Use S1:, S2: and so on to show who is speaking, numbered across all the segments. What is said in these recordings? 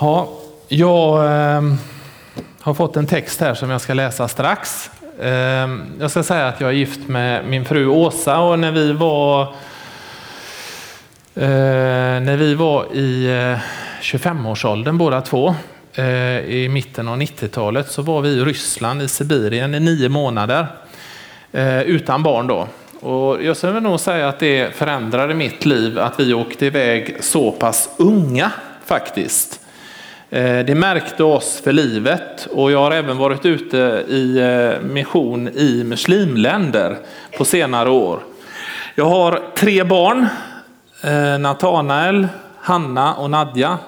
S1: Ja, jag ehm, har fått en text här som jag ska läsa strax. Ehm, jag ska säga att jag är gift med min fru Åsa och när vi var, eh, när vi var i eh, 25-årsåldern båda två eh, i mitten av 90-talet så var vi i Ryssland i Sibirien i nio månader utan barn då. Och jag skulle nog säga att det förändrade mitt liv att vi åkte iväg så pass unga faktiskt. Eh, det märkte oss för livet och jag har även varit ute i eh, mission i muslimländer på senare år. Jag har tre barn, eh, Natanael, Hanna och Nadja.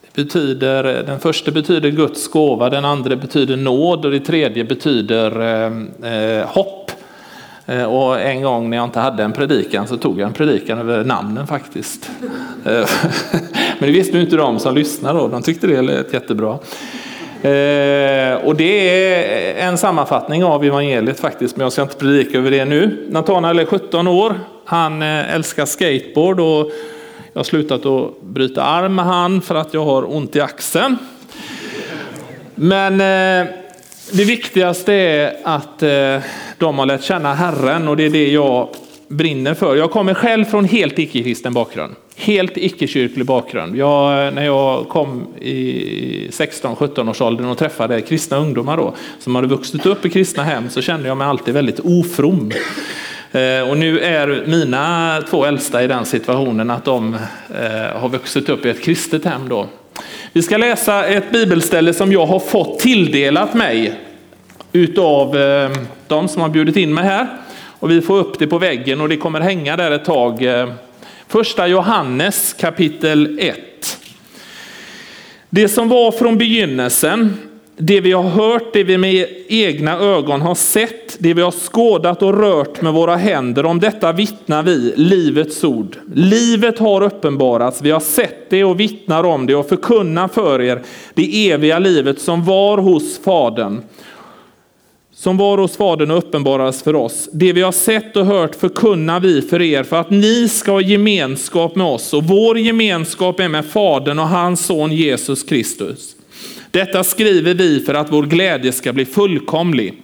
S1: Det betyder, den första betyder Guds gåva, den andra betyder nåd och det tredje betyder hopp. Och en gång när jag inte hade en predikan så tog jag en predikan över namnen faktiskt. Men det visste ju inte de som lyssnade då, de tyckte det lät jättebra. Eh, och det är en sammanfattning av evangeliet faktiskt, men jag ska inte predika över det nu. Natanael är 17 år, han eh, älskar skateboard och jag har slutat att bryta arm med han för att jag har ont i axeln. Men eh, det viktigaste är att eh, de har lärt känna Herren och det är det jag brinner för. Jag kommer själv från helt icke-kristen bakgrund. Helt icke-kyrklig bakgrund. Jag, när jag kom i 16-17 års åldern och träffade kristna ungdomar då, som hade vuxit upp i kristna hem så kände jag mig alltid väldigt ofrom. Eh, och nu är mina två äldsta i den situationen att de eh, har vuxit upp i ett kristet hem. Då. Vi ska läsa ett bibelställe som jag har fått tilldelat mig utav eh, de som har bjudit in mig här. Och vi får upp det på väggen och det kommer hänga där ett tag. Första Johannes kapitel 1. Det som var från begynnelsen, det vi har hört, det vi med egna ögon har sett, det vi har skådat och rört med våra händer, om detta vittnar vi, livets ord. Livet har uppenbarats, vi har sett det och vittnar om det och förkunnar för er det eviga livet som var hos Fadern som var hos Fadern och uppenbarades för oss. Det vi har sett och hört förkunnar vi för er för att ni ska ha gemenskap med oss och vår gemenskap är med Fadern och hans son Jesus Kristus. Detta skriver vi för att vår glädje ska bli fullkomlig.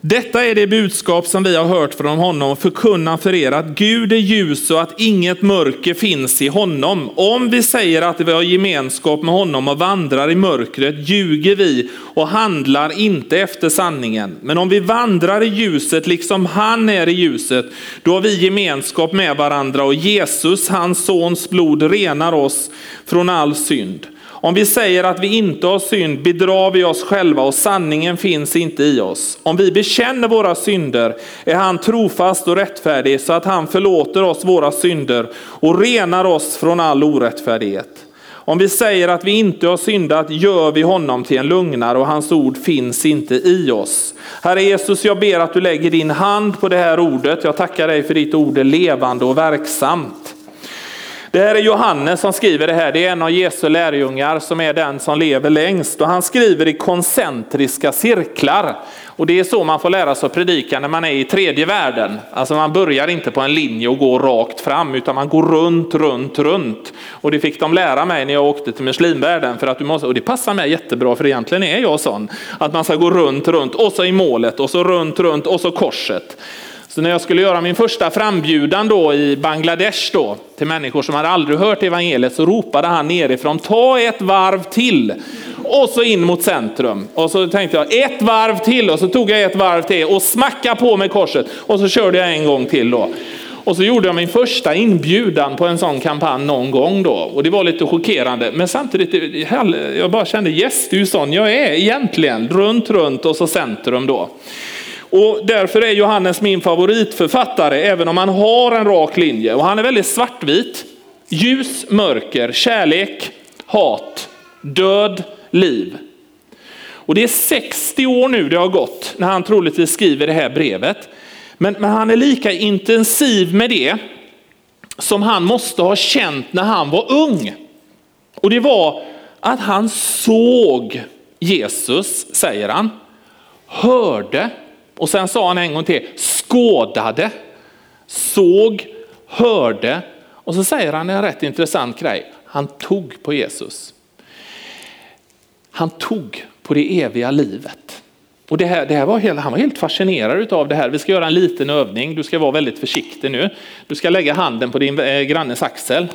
S1: Detta är det budskap som vi har hört från honom och förkunnar för er att Gud är ljus och att inget mörker finns i honom. Om vi säger att vi har gemenskap med honom och vandrar i mörkret ljuger vi och handlar inte efter sanningen. Men om vi vandrar i ljuset liksom han är i ljuset, då har vi gemenskap med varandra och Jesus, hans sons blod, renar oss från all synd. Om vi säger att vi inte har synd bedrar vi oss själva och sanningen finns inte i oss. Om vi bekänner våra synder är han trofast och rättfärdig så att han förlåter oss våra synder och renar oss från all orättfärdighet. Om vi säger att vi inte har syndat gör vi honom till en lugnare och hans ord finns inte i oss. Herre Jesus, jag ber att du lägger din hand på det här ordet. Jag tackar dig för ditt ord är levande och verksamt. Det här är Johannes som skriver det här. Det är en av Jesu lärjungar som är den som lever längst. Och han skriver i koncentriska cirklar. Och det är så man får lära sig att predika när man är i tredje världen. Alltså man börjar inte på en linje och går rakt fram utan man går runt, runt, runt. Och det fick de lära mig när jag åkte till muslimvärlden. För att du måste, och det passar mig jättebra för egentligen är jag sån. Att man ska gå runt, runt och så i målet och så runt, runt och så korset. Så när jag skulle göra min första frambjudan då i Bangladesh då, till människor som hade aldrig hört evangeliet så ropade han nerifrån, ta ett varv till och så in mot centrum. Och så tänkte jag ett varv till och så tog jag ett varv till och smacka på med korset och så körde jag en gång till då. Och så gjorde jag min första inbjudan på en sån kampanj någon gång då. Och det var lite chockerande. Men samtidigt, jag bara kände yes, det är ju sån jag är egentligen. Runt, runt och så centrum då. Och därför är Johannes min favoritförfattare, även om han har en rak linje. Och han är väldigt svartvit. Ljus, mörker, kärlek, hat, död, liv. Och det är 60 år nu det har gått när han troligtvis skriver det här brevet. Men, men han är lika intensiv med det som han måste ha känt när han var ung. Och det var att han såg Jesus, säger han, hörde och sen sa han en gång till, skådade, såg, hörde. Och så säger han en rätt intressant grej. Han tog på Jesus. Han tog på det eviga livet. Och det här, det här var helt, han var helt fascinerad av det här. Vi ska göra en liten övning. Du ska vara väldigt försiktig nu. Du ska lägga handen på din eh, grannes axel.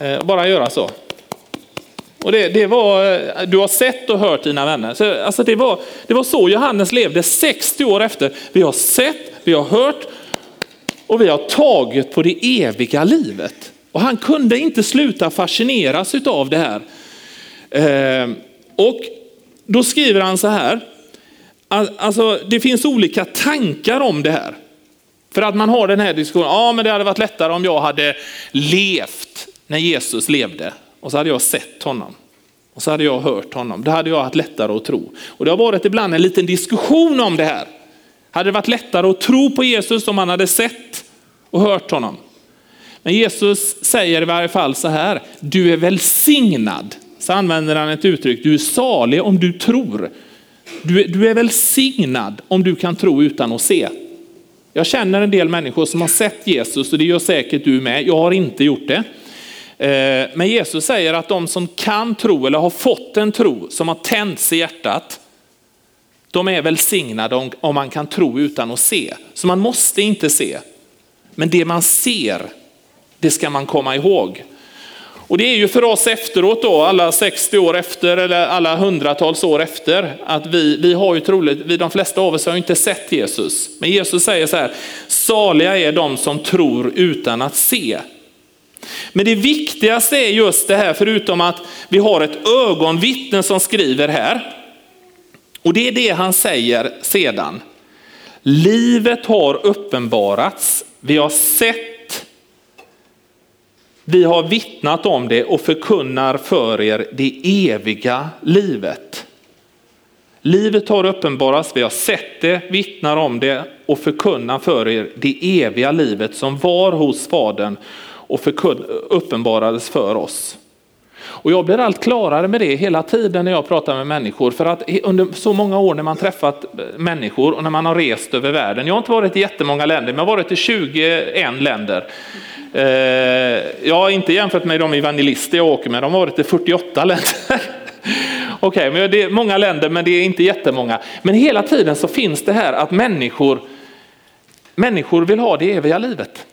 S1: Eh, bara göra så. Och det, det, var, eh, du har sett och hört dina vänner. Så, alltså det, var, det var så Johannes levde 60 år efter. Vi har sett, vi har hört och vi har tagit på det eviga livet. Och han kunde inte sluta fascineras av det här. Eh, och då skriver han så här, alltså det finns olika tankar om det här. För att man har den här diskussionen, ja men det hade varit lättare om jag hade levt när Jesus levde och så hade jag sett honom. Och så hade jag hört honom. Då hade jag haft lättare att tro. Och det har varit ibland en liten diskussion om det här. Hade det varit lättare att tro på Jesus om man hade sett och hört honom? Men Jesus säger i varje fall så här, du är välsignad. Så använder han ett uttryck, du är salig om du tror. Du du är välsignad om du kan tro utan att se. Jag känner en del människor som har sett Jesus och det gör säkert du med. Jag har inte gjort det. Eh, men Jesus säger att de som kan tro eller har fått en tro som har tänts i hjärtat, de är välsignade om man kan tro utan att se. Så man måste inte se. Men det man ser, det ska man komma ihåg. Och det är ju för oss efteråt då, alla 60 år efter eller alla hundratals år efter, att vi, vi har ju troligt, vi, de flesta av oss har ju inte sett Jesus. Men Jesus säger så här, saliga är de som tror utan att se. Men det viktigaste är just det här, förutom att vi har ett ögonvittne som skriver här. Och det är det han säger sedan. Livet har uppenbarats, vi har sett, vi har vittnat om det och förkunnar för er det eviga livet. Livet har uppenbarats, vi har sett det, vittnar om det och förkunnar för er det eviga livet som var hos Fadern och uppenbarades för oss. Och jag blir allt klarare med det hela tiden när jag pratar med människor. För att under så många år när man träffat eh, människor och när man har rest över världen. Jag har inte varit i jättemånga länder, men jag har varit i 21 länder. Eh, jag har inte jämfört med de evangelister jag åker med, de har varit i 48 länder. Okej, okay, det är många länder, men det är inte jättemånga. Men hela tiden så finns det här att människor, människor vill ha det eviga livet.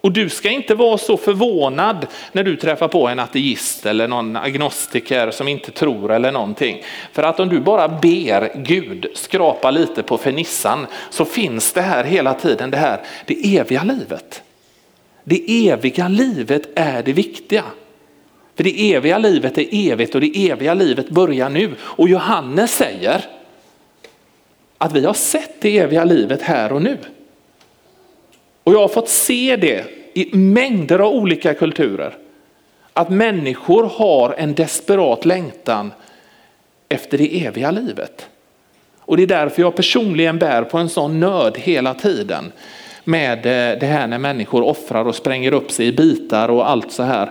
S1: Och du ska inte vara så förvånad när du träffar på en ateist eller någon agnostiker som inte tror eller någonting. För att om du bara ber Gud skrapa lite på fernissan så finns det här hela tiden det här, det eviga livet. Det eviga livet är det viktiga. För det eviga livet är evigt och det eviga livet börjar nu. Och Johannes säger att vi har sett det eviga livet här och nu. Och jag har fått se det i mängder av olika kulturer. Att människor har en desperat längtan efter det eviga livet. Och det är därför jag personligen bär på en sån nöd hela tiden. Med eh, det här när människor offrar och spränger upp sig i bitar och allt så här.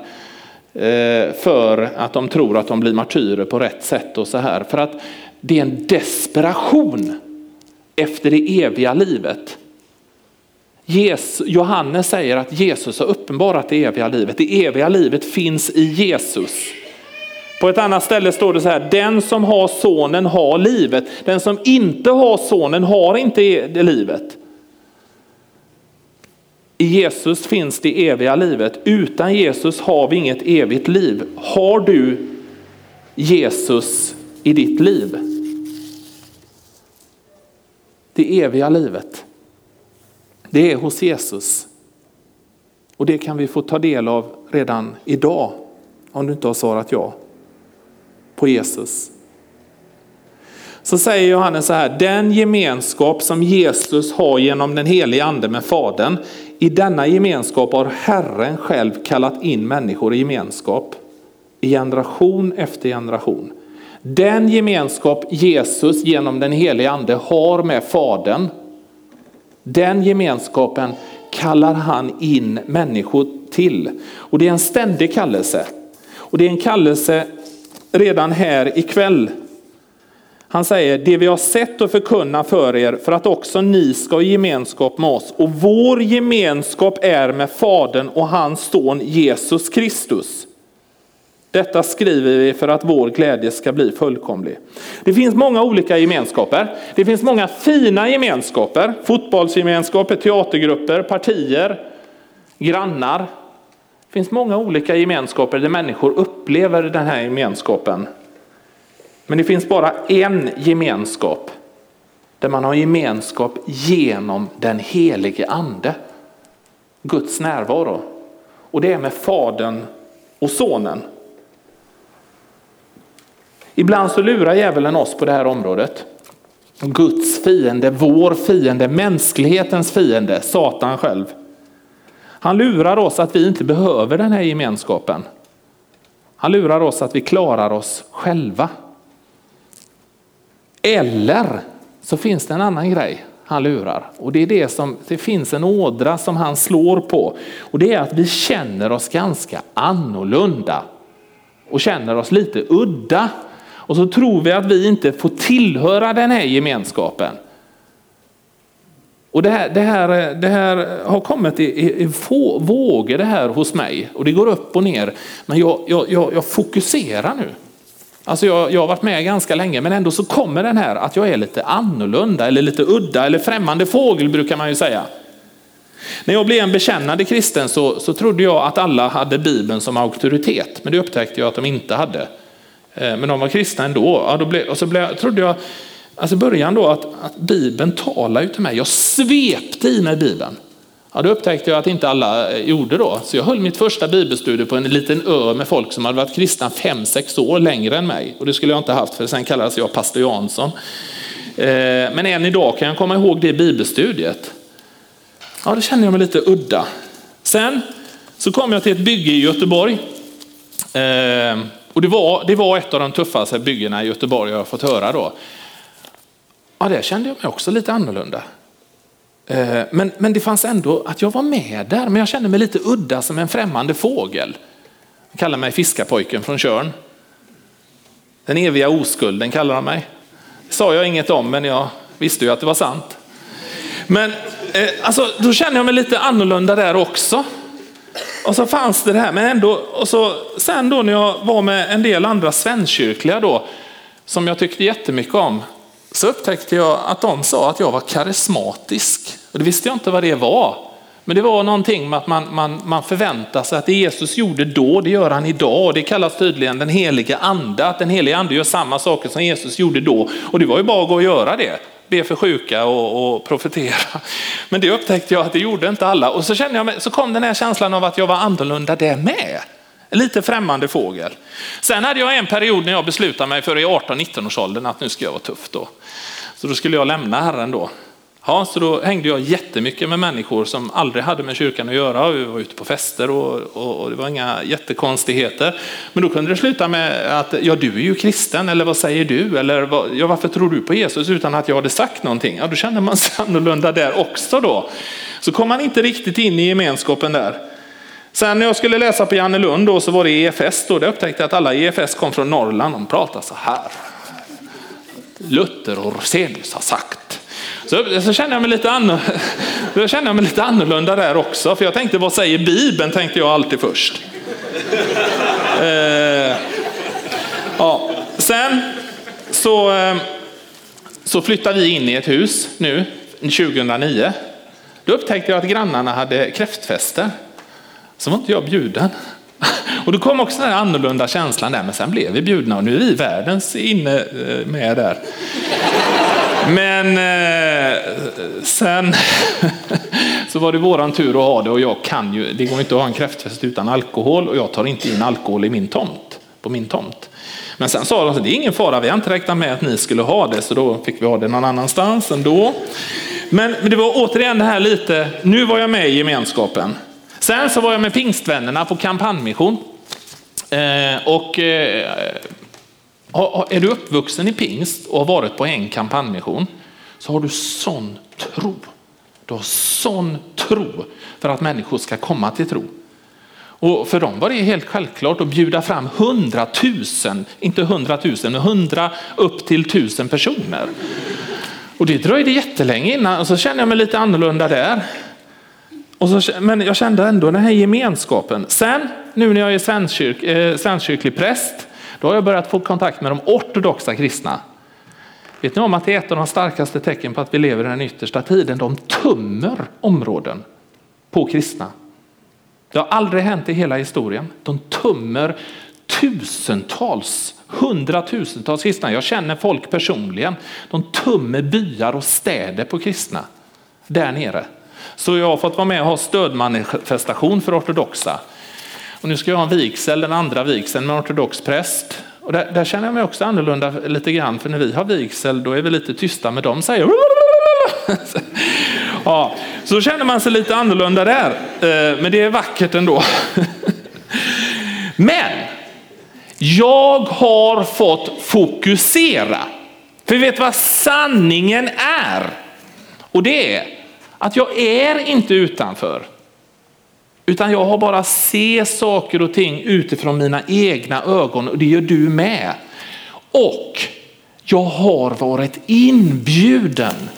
S1: Eh, för att de tror att de blir martyrer på rätt sätt och så här. För att det är en desperation efter det eviga livet. Jesus, Johannes säger att Jesus har uppenbarat det eviga livet. Det eviga livet finns i Jesus. På ett annat ställe står det så här, den som har sonen har livet. Den som inte har sonen har inte e-, det livet. I Jesus finns det eviga livet. Utan Jesus har vi inget evigt liv. Har du Jesus i ditt liv? Det eviga livet. Det är hos Jesus. Och det kan vi få ta del av redan idag om du inte har svarat ja på Jesus. Så säger Johannes så här, den gemenskap som Jesus har genom den helige ande med Fadern, i denna gemenskap har Herren själv kallat in människor i gemenskap i generation efter generation. Den gemenskap Jesus genom den helige ande har med Fadern den gemenskapen kallar han in människor till. Och det är en ständig kallelse. Och det är en kallelse redan här ikväll. Han säger, det vi har sett och förkunna för er för att också ni ska ha gemenskap med oss. Och vår gemenskap är med Fadern och hans son Jesus Kristus. Detta skriver vi för att vår glädje ska bli fullkomlig. Det finns många olika gemenskaper. Det finns många fina gemenskaper. Fotbollsgemenskaper, teatergrupper, partier, grannar. Det finns många olika gemenskaper där människor upplever den här gemenskapen. Men det finns bara en gemenskap där man har gemenskap genom den helige ande. Guds närvaro. Och det är med Fadern och Sonen. Ibland så lurar djävulen oss på det här området. Guds fiende, vår fiende, mänsklighetens fiende, Satan själv. Han lurar oss att vi inte behöver den här gemenskapen. Han lurar oss att vi klarar oss själva. Eller så finns det en annan grej han lurar och det är det som det finns en ådra som han slår på och det är att vi känner oss ganska annorlunda och känner oss lite udda och så tror vi att vi inte får tillhöra den här gemenskapen. Och det här, det här, det här har kommit i, i få vågor det här hos mig och det går upp och ner. Men jag, jag, jag, jag fokuserar nu. Alltså jag, jag har varit med ganska länge men ändå så kommer den här att jag är lite annorlunda eller lite udda eller främmande fågel brukar man ju säga. När jag blev en bekännande kristen så, så trodde jag att alla hade Bibeln som auktoritet men det upptäckte jag att de inte hade. Eh, men de var kristna ändå. Ja, då blev, och så blev, trodde jag, alltså början då att, att Bibeln talar ju till mig. Jag svepte i mig Bibeln. Ja, då upptäckte jag att inte alla eh, gjorde då. Så jag höll mitt första bibelstudie på en liten ö med folk som hade varit kristna fem sex år längre än mig. Och det skulle jag inte haft för sen kallades jag pastor Jansson. Eh, men än idag kan jag komma ihåg det bibelstudiet. Ja, då kände jag mig lite udda. Sen så kom jag till ett bygge i Göteborg. Och det var, det var ett av de tuffaste byggena i Göteborg jag har fått höra då. Ja, där kände jag mig också lite annorlunda. Eh, men, men det fanns ändå att jag var med där, men jag kände mig lite udda som en främmande fågel. De kallar mig fiskarpojken från Körn. Den eviga oskulden kallar de mig. Det sa jag inget om, men jag visste ju att det var sant. Men eh, alltså, då kände jag mig lite annorlunda där också. Och så fanns det det här, men ändå, och så, sen då när jag var med en del andra svenskkyrkliga då, som jag tyckte jättemycket om, så upptäckte jag att de sa att jag var karismatisk. Och det visste jag inte vad det var. Men det var någonting med att man, man, man förväntar sig att det Jesus gjorde då, det gör han idag. Och det kallas tydligen den heliga ande, att den heliga ande gör samma saker som Jesus gjorde då. Och det var ju bara att gå och göra det be för sjuka och, och profetera. Men det upptäckte jag att det gjorde inte alla. Och så, kände jag, så kom den här känslan av att jag var annorlunda det med. En lite främmande fågel. Sen hade jag en period när jag beslutade mig för i 18-19 års åldern att nu ska jag vara tuff då. Så då skulle jag lämna Herren då. Ja, så då hängde jag jättemycket med människor som aldrig hade med kyrkan att göra. Vi var ute på fester och, och, och, det var inga jättekonstigheter. Men då kunde det sluta med att ja, du är ju kristen eller vad säger du? Eller ja, varför tror du på Jesus utan att jag hade sagt någonting? Ja, då kände man sig annorlunda där också då. Så kom man inte riktigt in i gemenskapen där. Sen när jag skulle läsa på Jannelund då så var det EFS då. Där upptäckte jag att alla EFS kom från Norrland. De pratade så här. Luther och Rosenius har sagt. Så, så känner jag, mig lite annorlunda, då känner jag mig lite annorlunda där också. För jag tänkte, vad säger Bibeln? Tänkte jag alltid först. Eh, ja. Sen så, eh, så flyttade vi in i ett hus nu 2009. Då upptäckte jag att grannarna hade kräftfester. Så var inte jag bjuden. Och då kom också den annorlunda känslan där, men sen blev vi bjudna och nu är vi världens inne eh, med där. Men eh, sen så var det våran tur att ha det och jag kan ju, det går inte att ha en kräftfest utan alkohol och jag tar inte in alkohol i min tomt, på min tomt. Men sen sa de att det är ingen fara, vi har inte räknat med att ni skulle ha det så då fick vi ha det någon annanstans ändå. Men, men det var återigen det här lite, nu var jag med i gemenskapen. Sen så var jag med pingstvännerna på kampanjmission. Eh, och eh, är du uppvuxen i pingst och har varit på en kampanjmission så har du sån tro. Du har sån tro för att människor ska komma till tro. Och för dem var det helt självklart att bjuda fram hundratusen, inte hundratusen, men hundra upp till tusen personer. Och det dröjde jättelänge innan och så kände jag mig lite annorlunda där. Och så, men jag kände ändå den här gemenskapen. Sen, nu när jag är svenskkyrk, eh, svenskkyrklig präst, då har jag börjat få kontakt med de ortodoxa kristna. Vet ni om att det är ett av de starkaste tecken på att vi lever i den yttersta tiden? De tömmer områden på kristna. Det har aldrig hänt i hela historien. De tömmer tusentals, hundratusentals kristna. Jag känner folk personligen. De tömmer byar och städer på kristna där nere. Så jag har fått vara med och ha stödmanifestation för ortodoxa. Och nu ska jag ha en vigsel, den andra vigseln med ortodox präst. Och där, där, känner jag mig också annorlunda lite grann, för när vi har vigsel då är vi lite tysta med dem. Säger ja, så känner man sig lite annorlunda där, eh, men det är vackert ändå. Men jag har fått fokusera. För vi vet vad sanningen är. Och det är att jag är inte utanför. Utan jag har bara se saker och ting utifrån mina egna ögon och det gör du med. Och jag har varit inbjuden,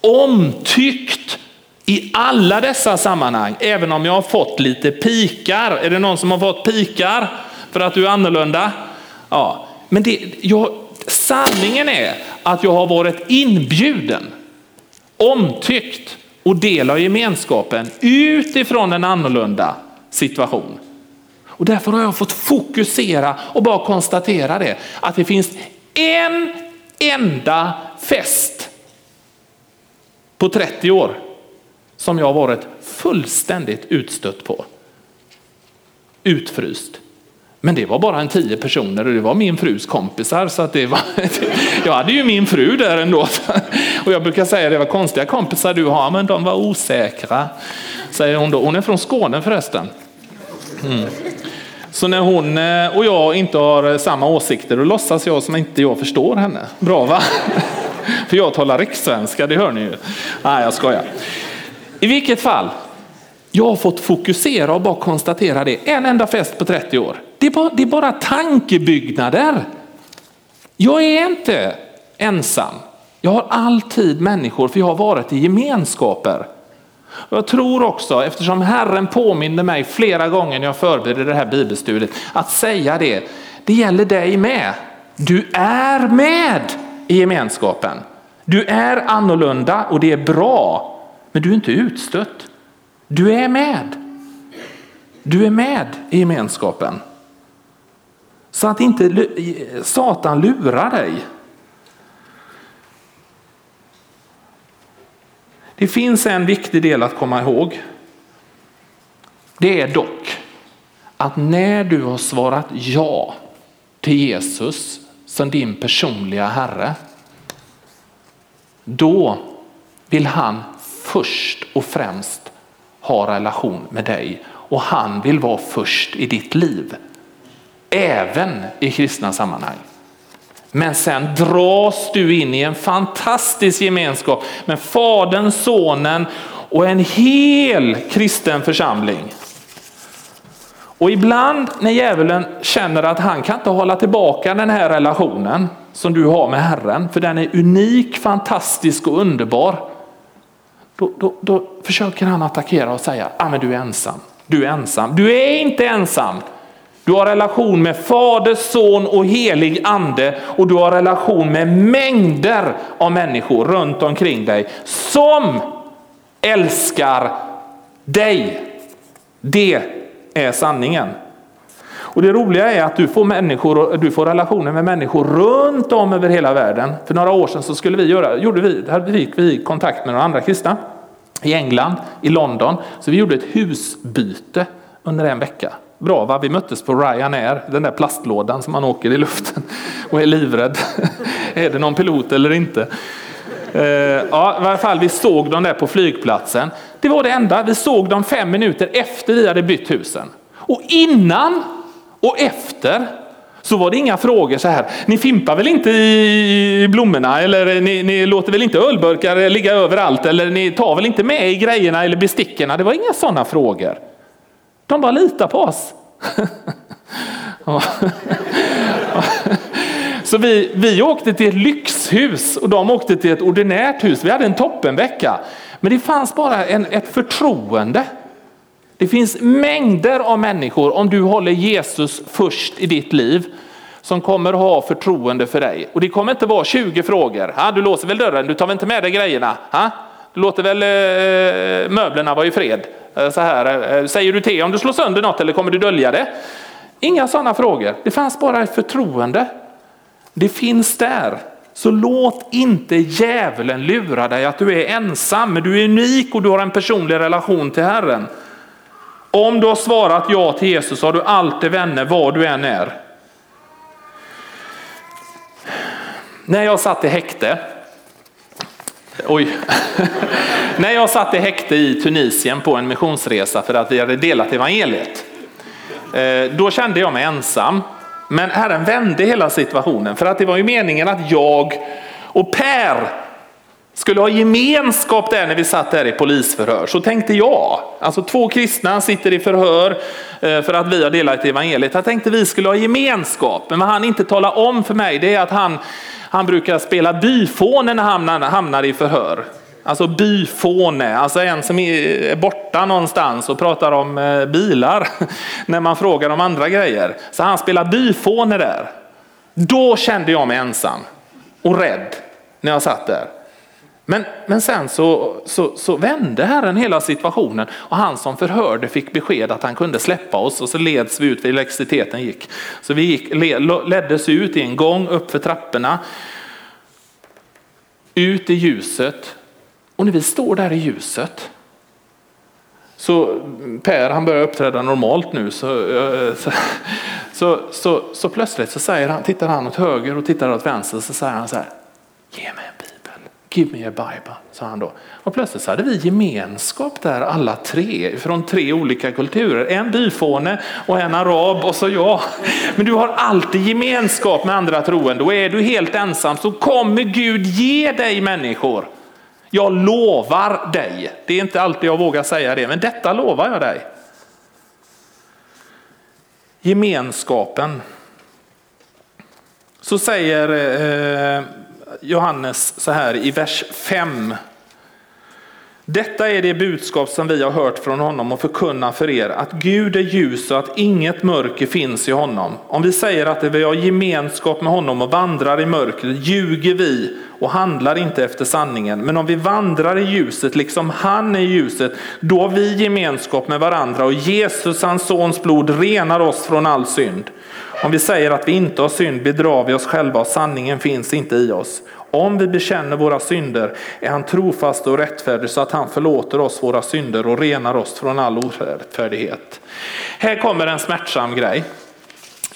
S1: omtyckt i alla dessa sammanhang, även om jag har fått lite pikar. Är det någon som har fått pikar för att du är annorlunda? Ja, men det, jag, sanningen är att jag har varit inbjuden, omtyckt och del av gemenskapen utifrån en annorlunda situation. Och därför har jag fått fokusera och bara konstatera det, att det finns en enda fest på 30 år som jag har varit fullständigt utstött på. Utfryst. Men det var bara en tio personer och det var min frus kompisar. Så att det var, jag hade ju min fru där ändå. Och jag brukar säga att det var konstiga kompisar du har, men de var osäkra. Säger hon då. Hon är från Skåne förresten. Mm. Så när hon eh, och jag inte har eh, samma åsikter, då låtsas jag som inte jag förstår henne. Bra va? För jag talar rikssvenska, det hör ni ju. Nej, jag skojar. I vilket fall, jag har fått fokusera och bara konstatera det. En enda fest på 30 år. Det är bara, det är bara tankebyggnader. Jag är inte ensam. Jag har alltid människor, för jag har varit i gemenskaper. Jag tror också, eftersom Herren påminner mig flera gånger när jag förbereder det här bibelstudiet, att säga det. Det gäller dig med. Du är med i gemenskapen. Du är annorlunda och det är bra, men du är inte utstött. Du är med. Du är med i gemenskapen. Så att inte Satan lurar dig. Det finns en viktig del att komma ihåg. Det är dock att när du har svarat ja till Jesus som din personliga Herre, då vill han först och främst ha relation med dig och han vill vara först i ditt liv. Även i kristna sammanhang. Men sen dras du in i en fantastisk gemenskap med Fadern, Sonen och en hel kristen församling. Och ibland när djävulen känner att han kan inte hålla tillbaka den här relationen som du har med Herren, för den är unik, fantastisk och underbar. Då, då, då försöker han attackera och säga, ah, men du är ensam. Du är ensam. Du är inte ensam. Du har relation med Fader, Son och helig ande och du har relation med mängder av människor runt omkring dig som älskar dig. Det är sanningen. Och det roliga är att du får, människor, du får relationer med människor runt om över hela världen. För några år sedan så skulle vi göra, gjorde vi, hade vi, vi kontakt med några andra kristna i England, i London. Så vi gjorde ett husbyte under en vecka. Bra va? Vi möttes på Ryanair, den där plastlådan som man åker i luften och är livrädd. är det någon pilot eller inte? Uh, ja, i alla fall, vi såg dem där på flygplatsen. Det var det enda. Vi såg dem fem minuter efter vi hade bytt husen. Och innan och efter så var det inga frågor så här. Ni fimpar väl inte i blommorna eller ni, ni låter väl inte ölburkar ligga överallt eller ni tar väl inte med i grejerna eller bestickorna. Det var inga sådana frågor. De bara litar på oss. Så vi, vi åkte till ett lyxhus och de åkte till ett ordinärt hus. Vi hade en toppenvecka. Men det fanns bara en, ett förtroende. Det finns mängder av människor, om du håller Jesus först i ditt liv, som kommer att ha förtroende för dig. Och det kommer inte vara 20 frågor. Ha, du låser väl dörren, du tar väl inte med dig grejerna? Ha? Du låter väl eh, möblerna vara i fred? Eh, så här, eh, säger du till om du slår sönder något eller kommer du dölja det? Inga sådana frågor. Det fanns bara ett förtroende. Det finns där. Så låt inte djävulen lura dig att du är ensam, men du är unik och du har en personlig relation till Herren. Om du har svarat ja till Jesus har du alltid vänner var du än är. När jag satt i häkte, oj, när jag satt i häkte i Tunisien på en missionsresa för att vi hade delat evangeliet, eh, då kände jag mig ensam. Men Herren vände hela situationen för att det var ju meningen att jag och Per skulle ha gemenskap där när vi satt där i polisförhör. Så tänkte jag. Alltså två kristna sitter i förhör eh, för att vi har delat evangeliet. Jag tänkte vi skulle ha gemenskap. Men vad han inte talar om för mig det är att han, han brukar spela byfåne när han hamnar i förhör. Alltså byfåne, alltså en som är borta någonstans och pratar om eh, bilar när man frågar om andra grejer. Så han spelar byfåne där. Då kände jag mig ensam och rädd när jag satt där. Men, men sen så, så, så vände Herren hela situationen och han som förhörde fick besked att han kunde släppa oss och så leds vi ut, elektriciteten gick. Så vi gick, leddes ut i en gång upp för trapporna, ut i ljuset och när vi står där i ljuset så Per han börjar uppträda normalt nu så, eh, så, så, så, så plötsligt så säger han, tittar han åt höger och tittar åt vänster så säger han så här, ge mig en bibel, give me a bible, sa han då. Och plötsligt så hade vi gemenskap där alla tre från tre olika kulturer, en byfåne och en arab och så jag. Men du har alltid gemenskap med andra troende och är du helt ensam så kommer Gud ge dig människor jag lovar dig. Det är inte alltid jag vågar säga det, men detta lovar jag dig. Gemenskapen. Så säger eh, Johannes så här i vers 5 detta är det budskap som vi har hört från honom och förkunnar för er, att Gud är ljus och att inget mörker finns i honom. Om vi säger att vi har gemenskap med honom och vandrar i mörkret ljuger vi och handlar inte efter sanningen. Men om vi vandrar i ljuset liksom han är i ljuset, då har vi gemenskap med varandra och Jesus, hans sons blod, renar oss från all synd. Om vi säger att vi inte har synd bedrar vi oss själva och sanningen finns inte i oss. Om vi bekänner våra synder är han trofast och rättfärdig så att han förlåter oss våra synder och renar oss från all orättfärdighet. Här kommer en smärtsam grej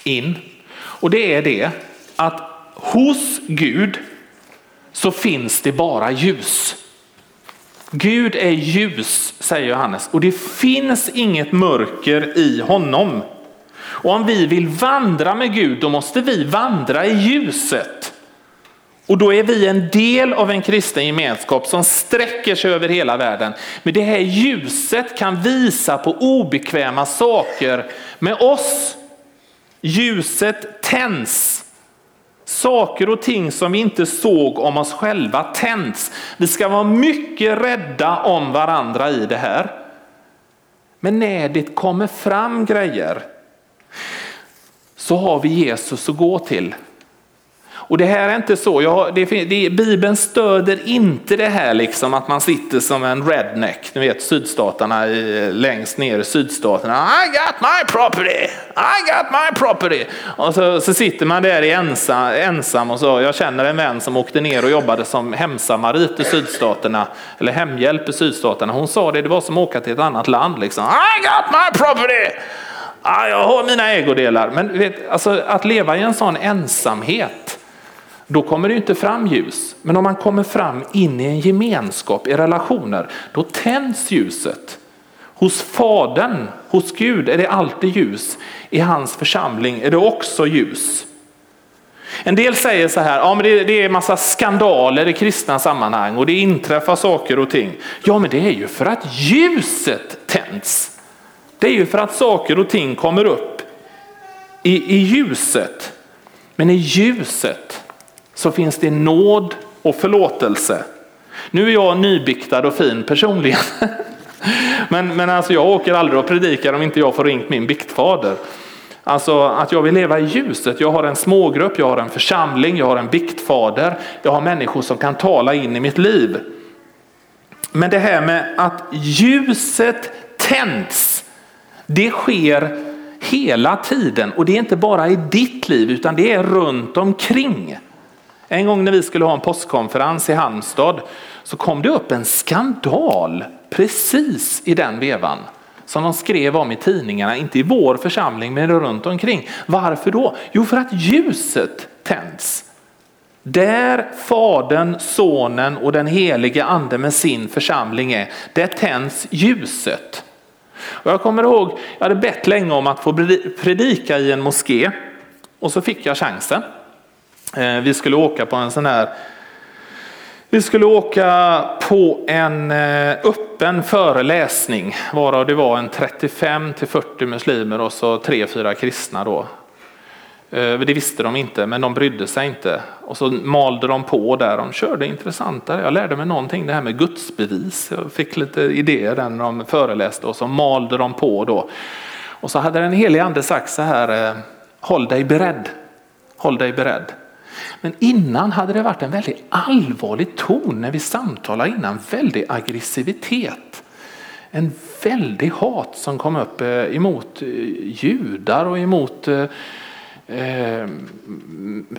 S1: in och det är det att hos Gud så finns det bara ljus. Gud är ljus, säger Johannes, och det finns inget mörker i honom. Och om vi vill vandra med Gud, då måste vi vandra i ljuset. Och då är vi en del av en kristen gemenskap som sträcker sig över hela världen. Men det här ljuset kan visa på obekväma saker med oss. Ljuset tänds. Saker och ting som vi inte såg om oss själva tänds. Vi ska vara mycket rädda om varandra i det här. Men när det kommer fram grejer så har vi Jesus att gå till. Och det här är inte så, jag, det, det, Bibeln stöder inte det här liksom att man sitter som en redneck, ni vet sydstaterna längst ner i sydstaterna. I got my property, I got my property. Och så, så sitter man där ensam, ensam och så, jag känner en vän som åkte ner och jobbade som hemsamarit i sydstaterna, eller hemhjälp i sydstaterna. Hon sa det, det var som att åka till ett annat land liksom. I got my property. Ah, jag har mina ägodelar. Men vet, alltså, att leva i en sån ensamhet, då kommer det inte fram ljus. Men om man kommer fram in i en gemenskap, i relationer, då tänds ljuset. Hos Fadern, hos Gud är det alltid ljus. I hans församling är det också ljus. En del säger så här, ja men det, det är massa skandaler i kristna sammanhang och det inträffar saker och ting. Ja men det är ju för att ljuset tänds. Det är ju för att saker och ting kommer upp i, i ljuset. Men i ljuset så finns det nåd och förlåtelse. Nu är jag nybiktad och fin personligen. Men, men alltså jag åker aldrig och predikar om inte jag får ringt min biktfader. Alltså att jag vill leva i ljuset. Jag har en smågrupp, jag har en församling, jag har en biktfader. Jag har människor som kan tala in i mitt liv. Men det här med att ljuset tänds, det sker hela tiden och det är inte bara i ditt liv utan det är runt omkring. En gång när vi skulle ha en postkonferens i Halmstad så kom det upp en skandal precis i den vevan som de skrev om i tidningarna, inte i vår församling men runt omkring. Varför då? Jo, för att ljuset tänds. Där Fadern, Sonen och den helige Ande med sin församling är, där tänds ljuset. Och jag kommer ihåg, jag hade bett länge om att få predika i en moské och så fick jag chansen. Eh, vi skulle åka på en sån här vi skulle åka på en eh, öppen föreläsning varav det var en 35 till 40 muslimer och så 3-4 kristna då. Eh, det visste de inte, men de brydde sig inte. Och så malde de på där, de körde intressantare. Jag lärde mig någonting, det här med gudsbevis. Jag fick lite idéer när de föreläste och så malde de på då. Och så hade den helige ande sagt så här, håll dig beredd, håll dig beredd. Men innan hade det varit en väldigt allvarlig ton när vi samtalade innan, väldig aggressivitet. En väldig hat som kom upp eh, emot eh, judar och emot eh, eh,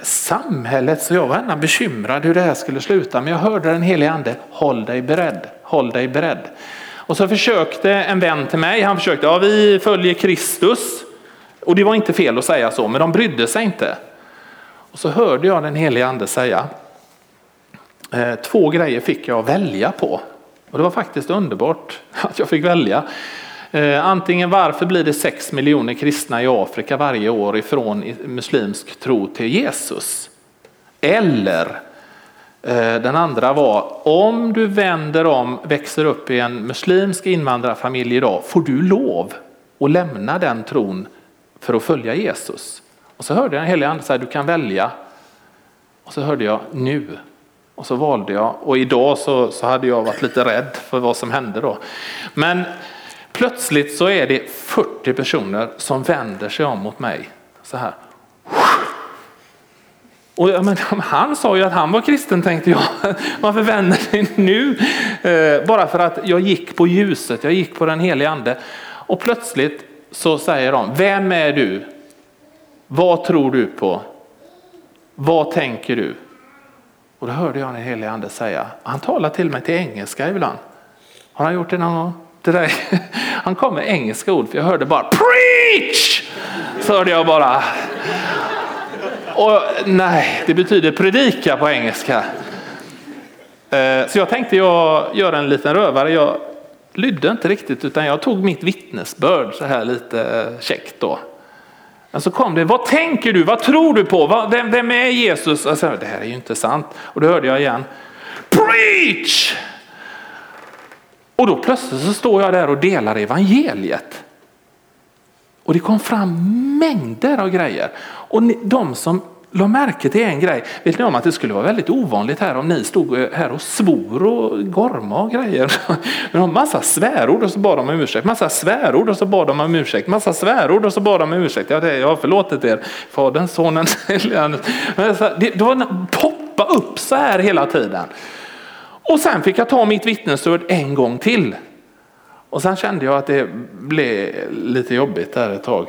S1: samhället så jag var gärna bekymrad hur det här skulle sluta. Men jag hörde den helige ande, håll dig beredd, håll dig beredd. Och så försökte en vän till mig, han försökte, ja vi följer Kristus. Och det var inte fel att säga så, men de brydde sig inte. Och så hörde jag den helige ande säga, eh, två grejer fick jag välja på. Och det var faktiskt underbart att jag fick välja. Eh, antingen varför blir det 6 miljoner kristna i Afrika varje år ifrån muslimsk tro till Jesus? Eller eh, den andra var om du vänder om, växer upp i en muslimsk invandrarfamilj idag, får du lov att lämna den tron för att följa Jesus? Och så hörde jag den helige ande säga du kan välja. Och så hörde jag nu. Och så valde jag och idag så, så hade jag varit lite rädd för vad som hände då. Men Plötsligt så är det 40 personer som vänder sig om mot mig. Så här. Och ja, men, han sa ju att han var kristen tänkte jag. Varför vänder ni nu? Eh, bara för att jag gick på ljuset, jag gick på den helige ande. Och plötsligt så säger de, vem är du? Vad tror du på? Vad tänker du? Och då hörde jag den helige ande säga, han talar till mig till engelska ibland. Har han gjort det någon gång? det där, han kom med engelska ord, för jag hörde bara preach! Så hörde jag bara. Och nej, det betyder predika på engelska. Eh, så jag tänkte jag göra en liten rövare. Jag lydde inte riktigt utan jag tog mitt vittnesbörd så här lite eh, käckt då. Men så kom det, vad tänker du, vad tror du på, vem, vem är Jesus? Alltså, det här är ju inte sant. Och då hörde jag igen, preach! Och då plötsligt så står jag där och delar evangeliet. Och det kom fram mängder av grejer. Och de som la märke till en grej, vet ni om att det skulle vara väldigt ovanligt här om ni stod eh, här och svor och gormade och grejer. Men de massa svärord och så bad de om ursäkt, massa svärord och så bad de om ursäkt, massa svärord och så bad de om ursäkt. Ja, det, jag har förlåtit er, Fadern, Sonen, det, det poppa upp så här hela tiden. Och sen fick jag ta mitt vittnesbörd en gång till. Och sen kände jag att det blev lite jobbigt där ett tag.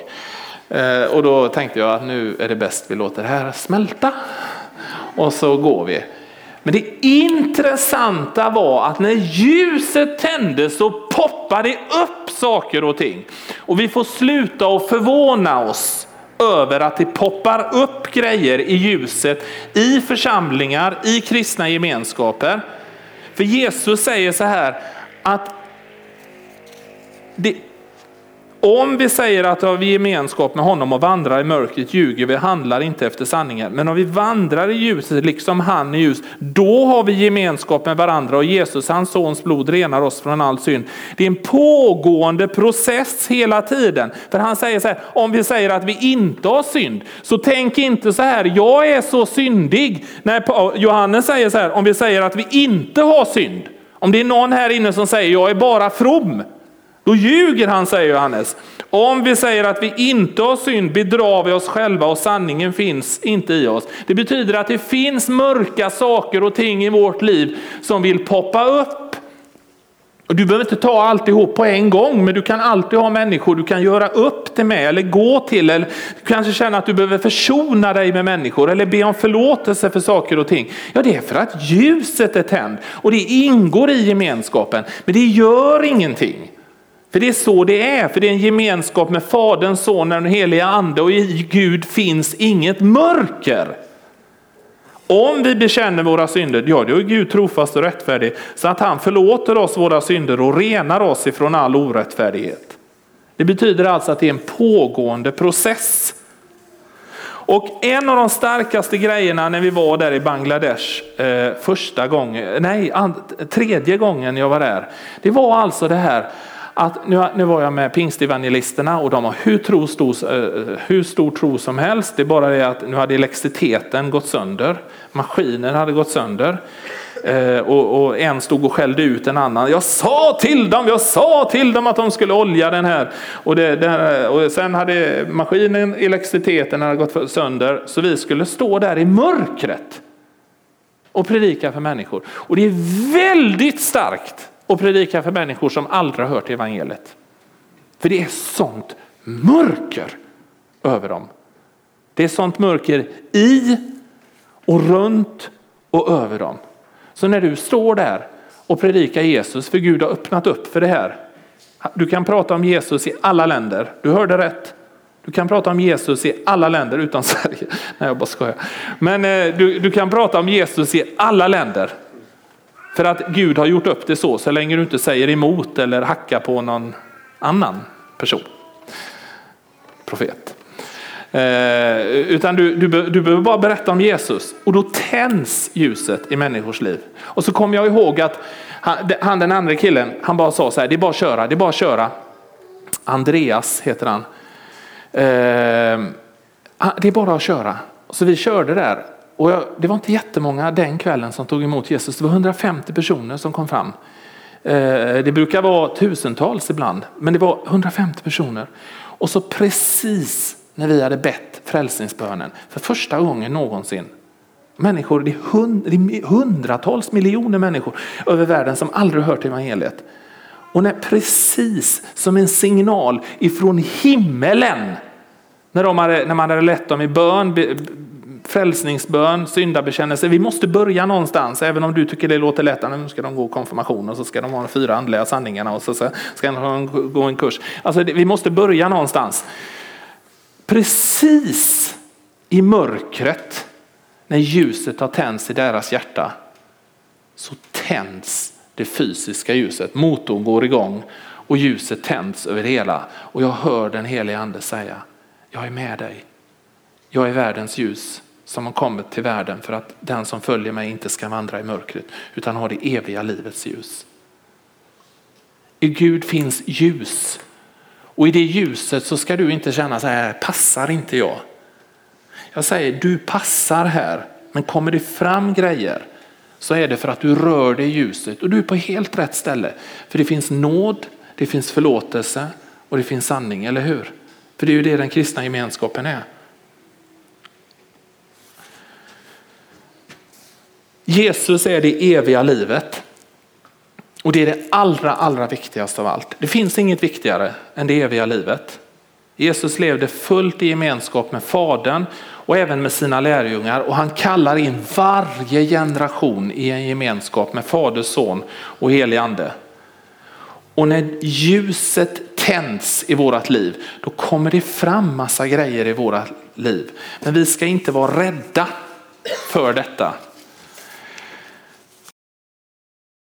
S1: Eh, och då tänkte jag att nu är det bäst vi låter det här smälta. Och så går vi. Men det intressanta var att när ljuset tändes så poppade det upp saker och ting. Och vi får sluta att förvåna oss över att det poppar upp grejer i ljuset i församlingar, i kristna gemenskaper. För Jesus säger så här att det, om vi säger att vi har gemenskap med honom och vandrar i mörkret ljuger vi, handlar inte efter sanningen. Men om vi vandrar i ljuset liksom han i ljus, då har vi gemenskap med varandra och Jesus, hans sons blod, renar oss från all synd. Det är en pågående process hela tiden. För han säger så här, om vi säger att vi inte har synd, så tänk inte så här, jag är så syndig. Nej, Johannes säger så här, om vi säger att vi inte har synd, om det är någon här inne som säger jag är bara from, då ljuger han, säger Johannes. Om vi säger att vi inte har synd bedrar vi oss själva och sanningen finns inte i oss. Det betyder att det finns mörka saker och ting i vårt liv som vill poppa upp. Och du behöver inte ta alltihop på en gång, men du kan alltid ha människor du kan göra upp det med eller gå till. Eller du kanske känner att du behöver försona dig med människor eller be om förlåtelse för saker och ting. Ja, det är för att ljuset är tänd och det ingår i gemenskapen, men det gör ingenting. För det är så det är, för det är en gemenskap med Fadern, Sonen och den heliga Ande och i Gud finns inget mörker. Om vi bekänner våra synder, ja då är Gud trofast och rättfärdig så att han förlåter oss våra synder och renar oss ifrån all orättfärdighet. Det betyder alltså att det är en pågående process. Och en av de starkaste grejerna när vi var där i Bangladesh eh, första gången, nej tredje gången jag var där, det var alltså det här att nu, nu var jag med pingstevangelisterna och de har hur, tro stor, eh, hur stor tro som helst. Det är bara det att nu hade elektriciteten gått sönder. Maskinen hade gått sönder. Eh, och, och, en stod och skällde ut en annan. Jag sa till dem, jag sa till dem att de skulle olja den här. Och, det, det, och sen hade maskinen, elektriciteten hade gått sönder. Så vi skulle stå där i mörkret och predika för människor. Och det är väldigt starkt och predika för människor som aldrig har hört evangeliet. För det är sånt mörker över dem. Det är sånt mörker i och runt och över dem. Så när du står där och predikar Jesus, för Gud har öppnat upp för det här. Du kan prata om Jesus i alla länder. Du hörde rätt. Du kan prata om Jesus i alla länder utom Sverige. Nej, jag bara skojar. Men eh, du, du kan prata om Jesus i alla länder. För att Gud har gjort upp det så, så länge du inte säger emot eller hackar på någon annan person. Profet. Eh, utan du, du, du behöver bara berätta om Jesus och då tänds ljuset i människors liv. Och så kommer jag ihåg att han, han den andra killen, han bara sa så här, det är bara att köra, det är bara att köra. Andreas heter han. Eh, det är bara att köra. Så vi körde där och jag, det var inte jättemånga den kvällen som tog emot Jesus. Det var 150 personer som kom fram. Eh, det brukar vara tusentals ibland, men det var 150 personer. Och så precis när vi hade bett frälsningsbönen för första gången någonsin. Människor, det är hundratals miljoner människor över världen som aldrig hört evangeliet. Och när precis som en signal ifrån himmelen, när, de hade, när man hade lett dem i bön, frälsningsbön, syndabekännelse. Vi måste börja någonstans, även om du tycker det låter lätt. Nu ska de gå konfirmation och så ska de ha de fyra andliga sanningarna och så ska de gå en kurs. Alltså, vi måste börja någonstans. Precis i mörkret, när ljuset har tänts i deras hjärta, så tänds det fysiska ljuset. Motorn går igång och ljuset tänds över hela. Och jag hör den helige ande säga, jag är med dig. Jag är världens ljus som har kommit till världen för att den som följer mig inte ska vandra i mörkret utan ha det eviga livets ljus. I Gud finns ljus och i det ljuset så ska du inte känna så här, passar inte jag? Jag säger, du passar här, men kommer det fram grejer så är det för att du rör dig i ljuset och du är på helt rätt ställe. För det finns nåd, det finns förlåtelse och det finns sanning, eller hur? För det är ju det den kristna gemenskapen är. Jesus är det eviga livet. Och det är det allra, allra viktigaste av allt. Det finns inget viktigare än det eviga livet. Jesus levde fullt i gemenskap med Fadern och även med sina lärjungar och han kallar in varje generation i en gemenskap med Fader, Son och helig ande. Och när ljuset tänds i vårat liv, då kommer det fram massa grejer i våra liv. Men vi ska inte vara rädda för detta.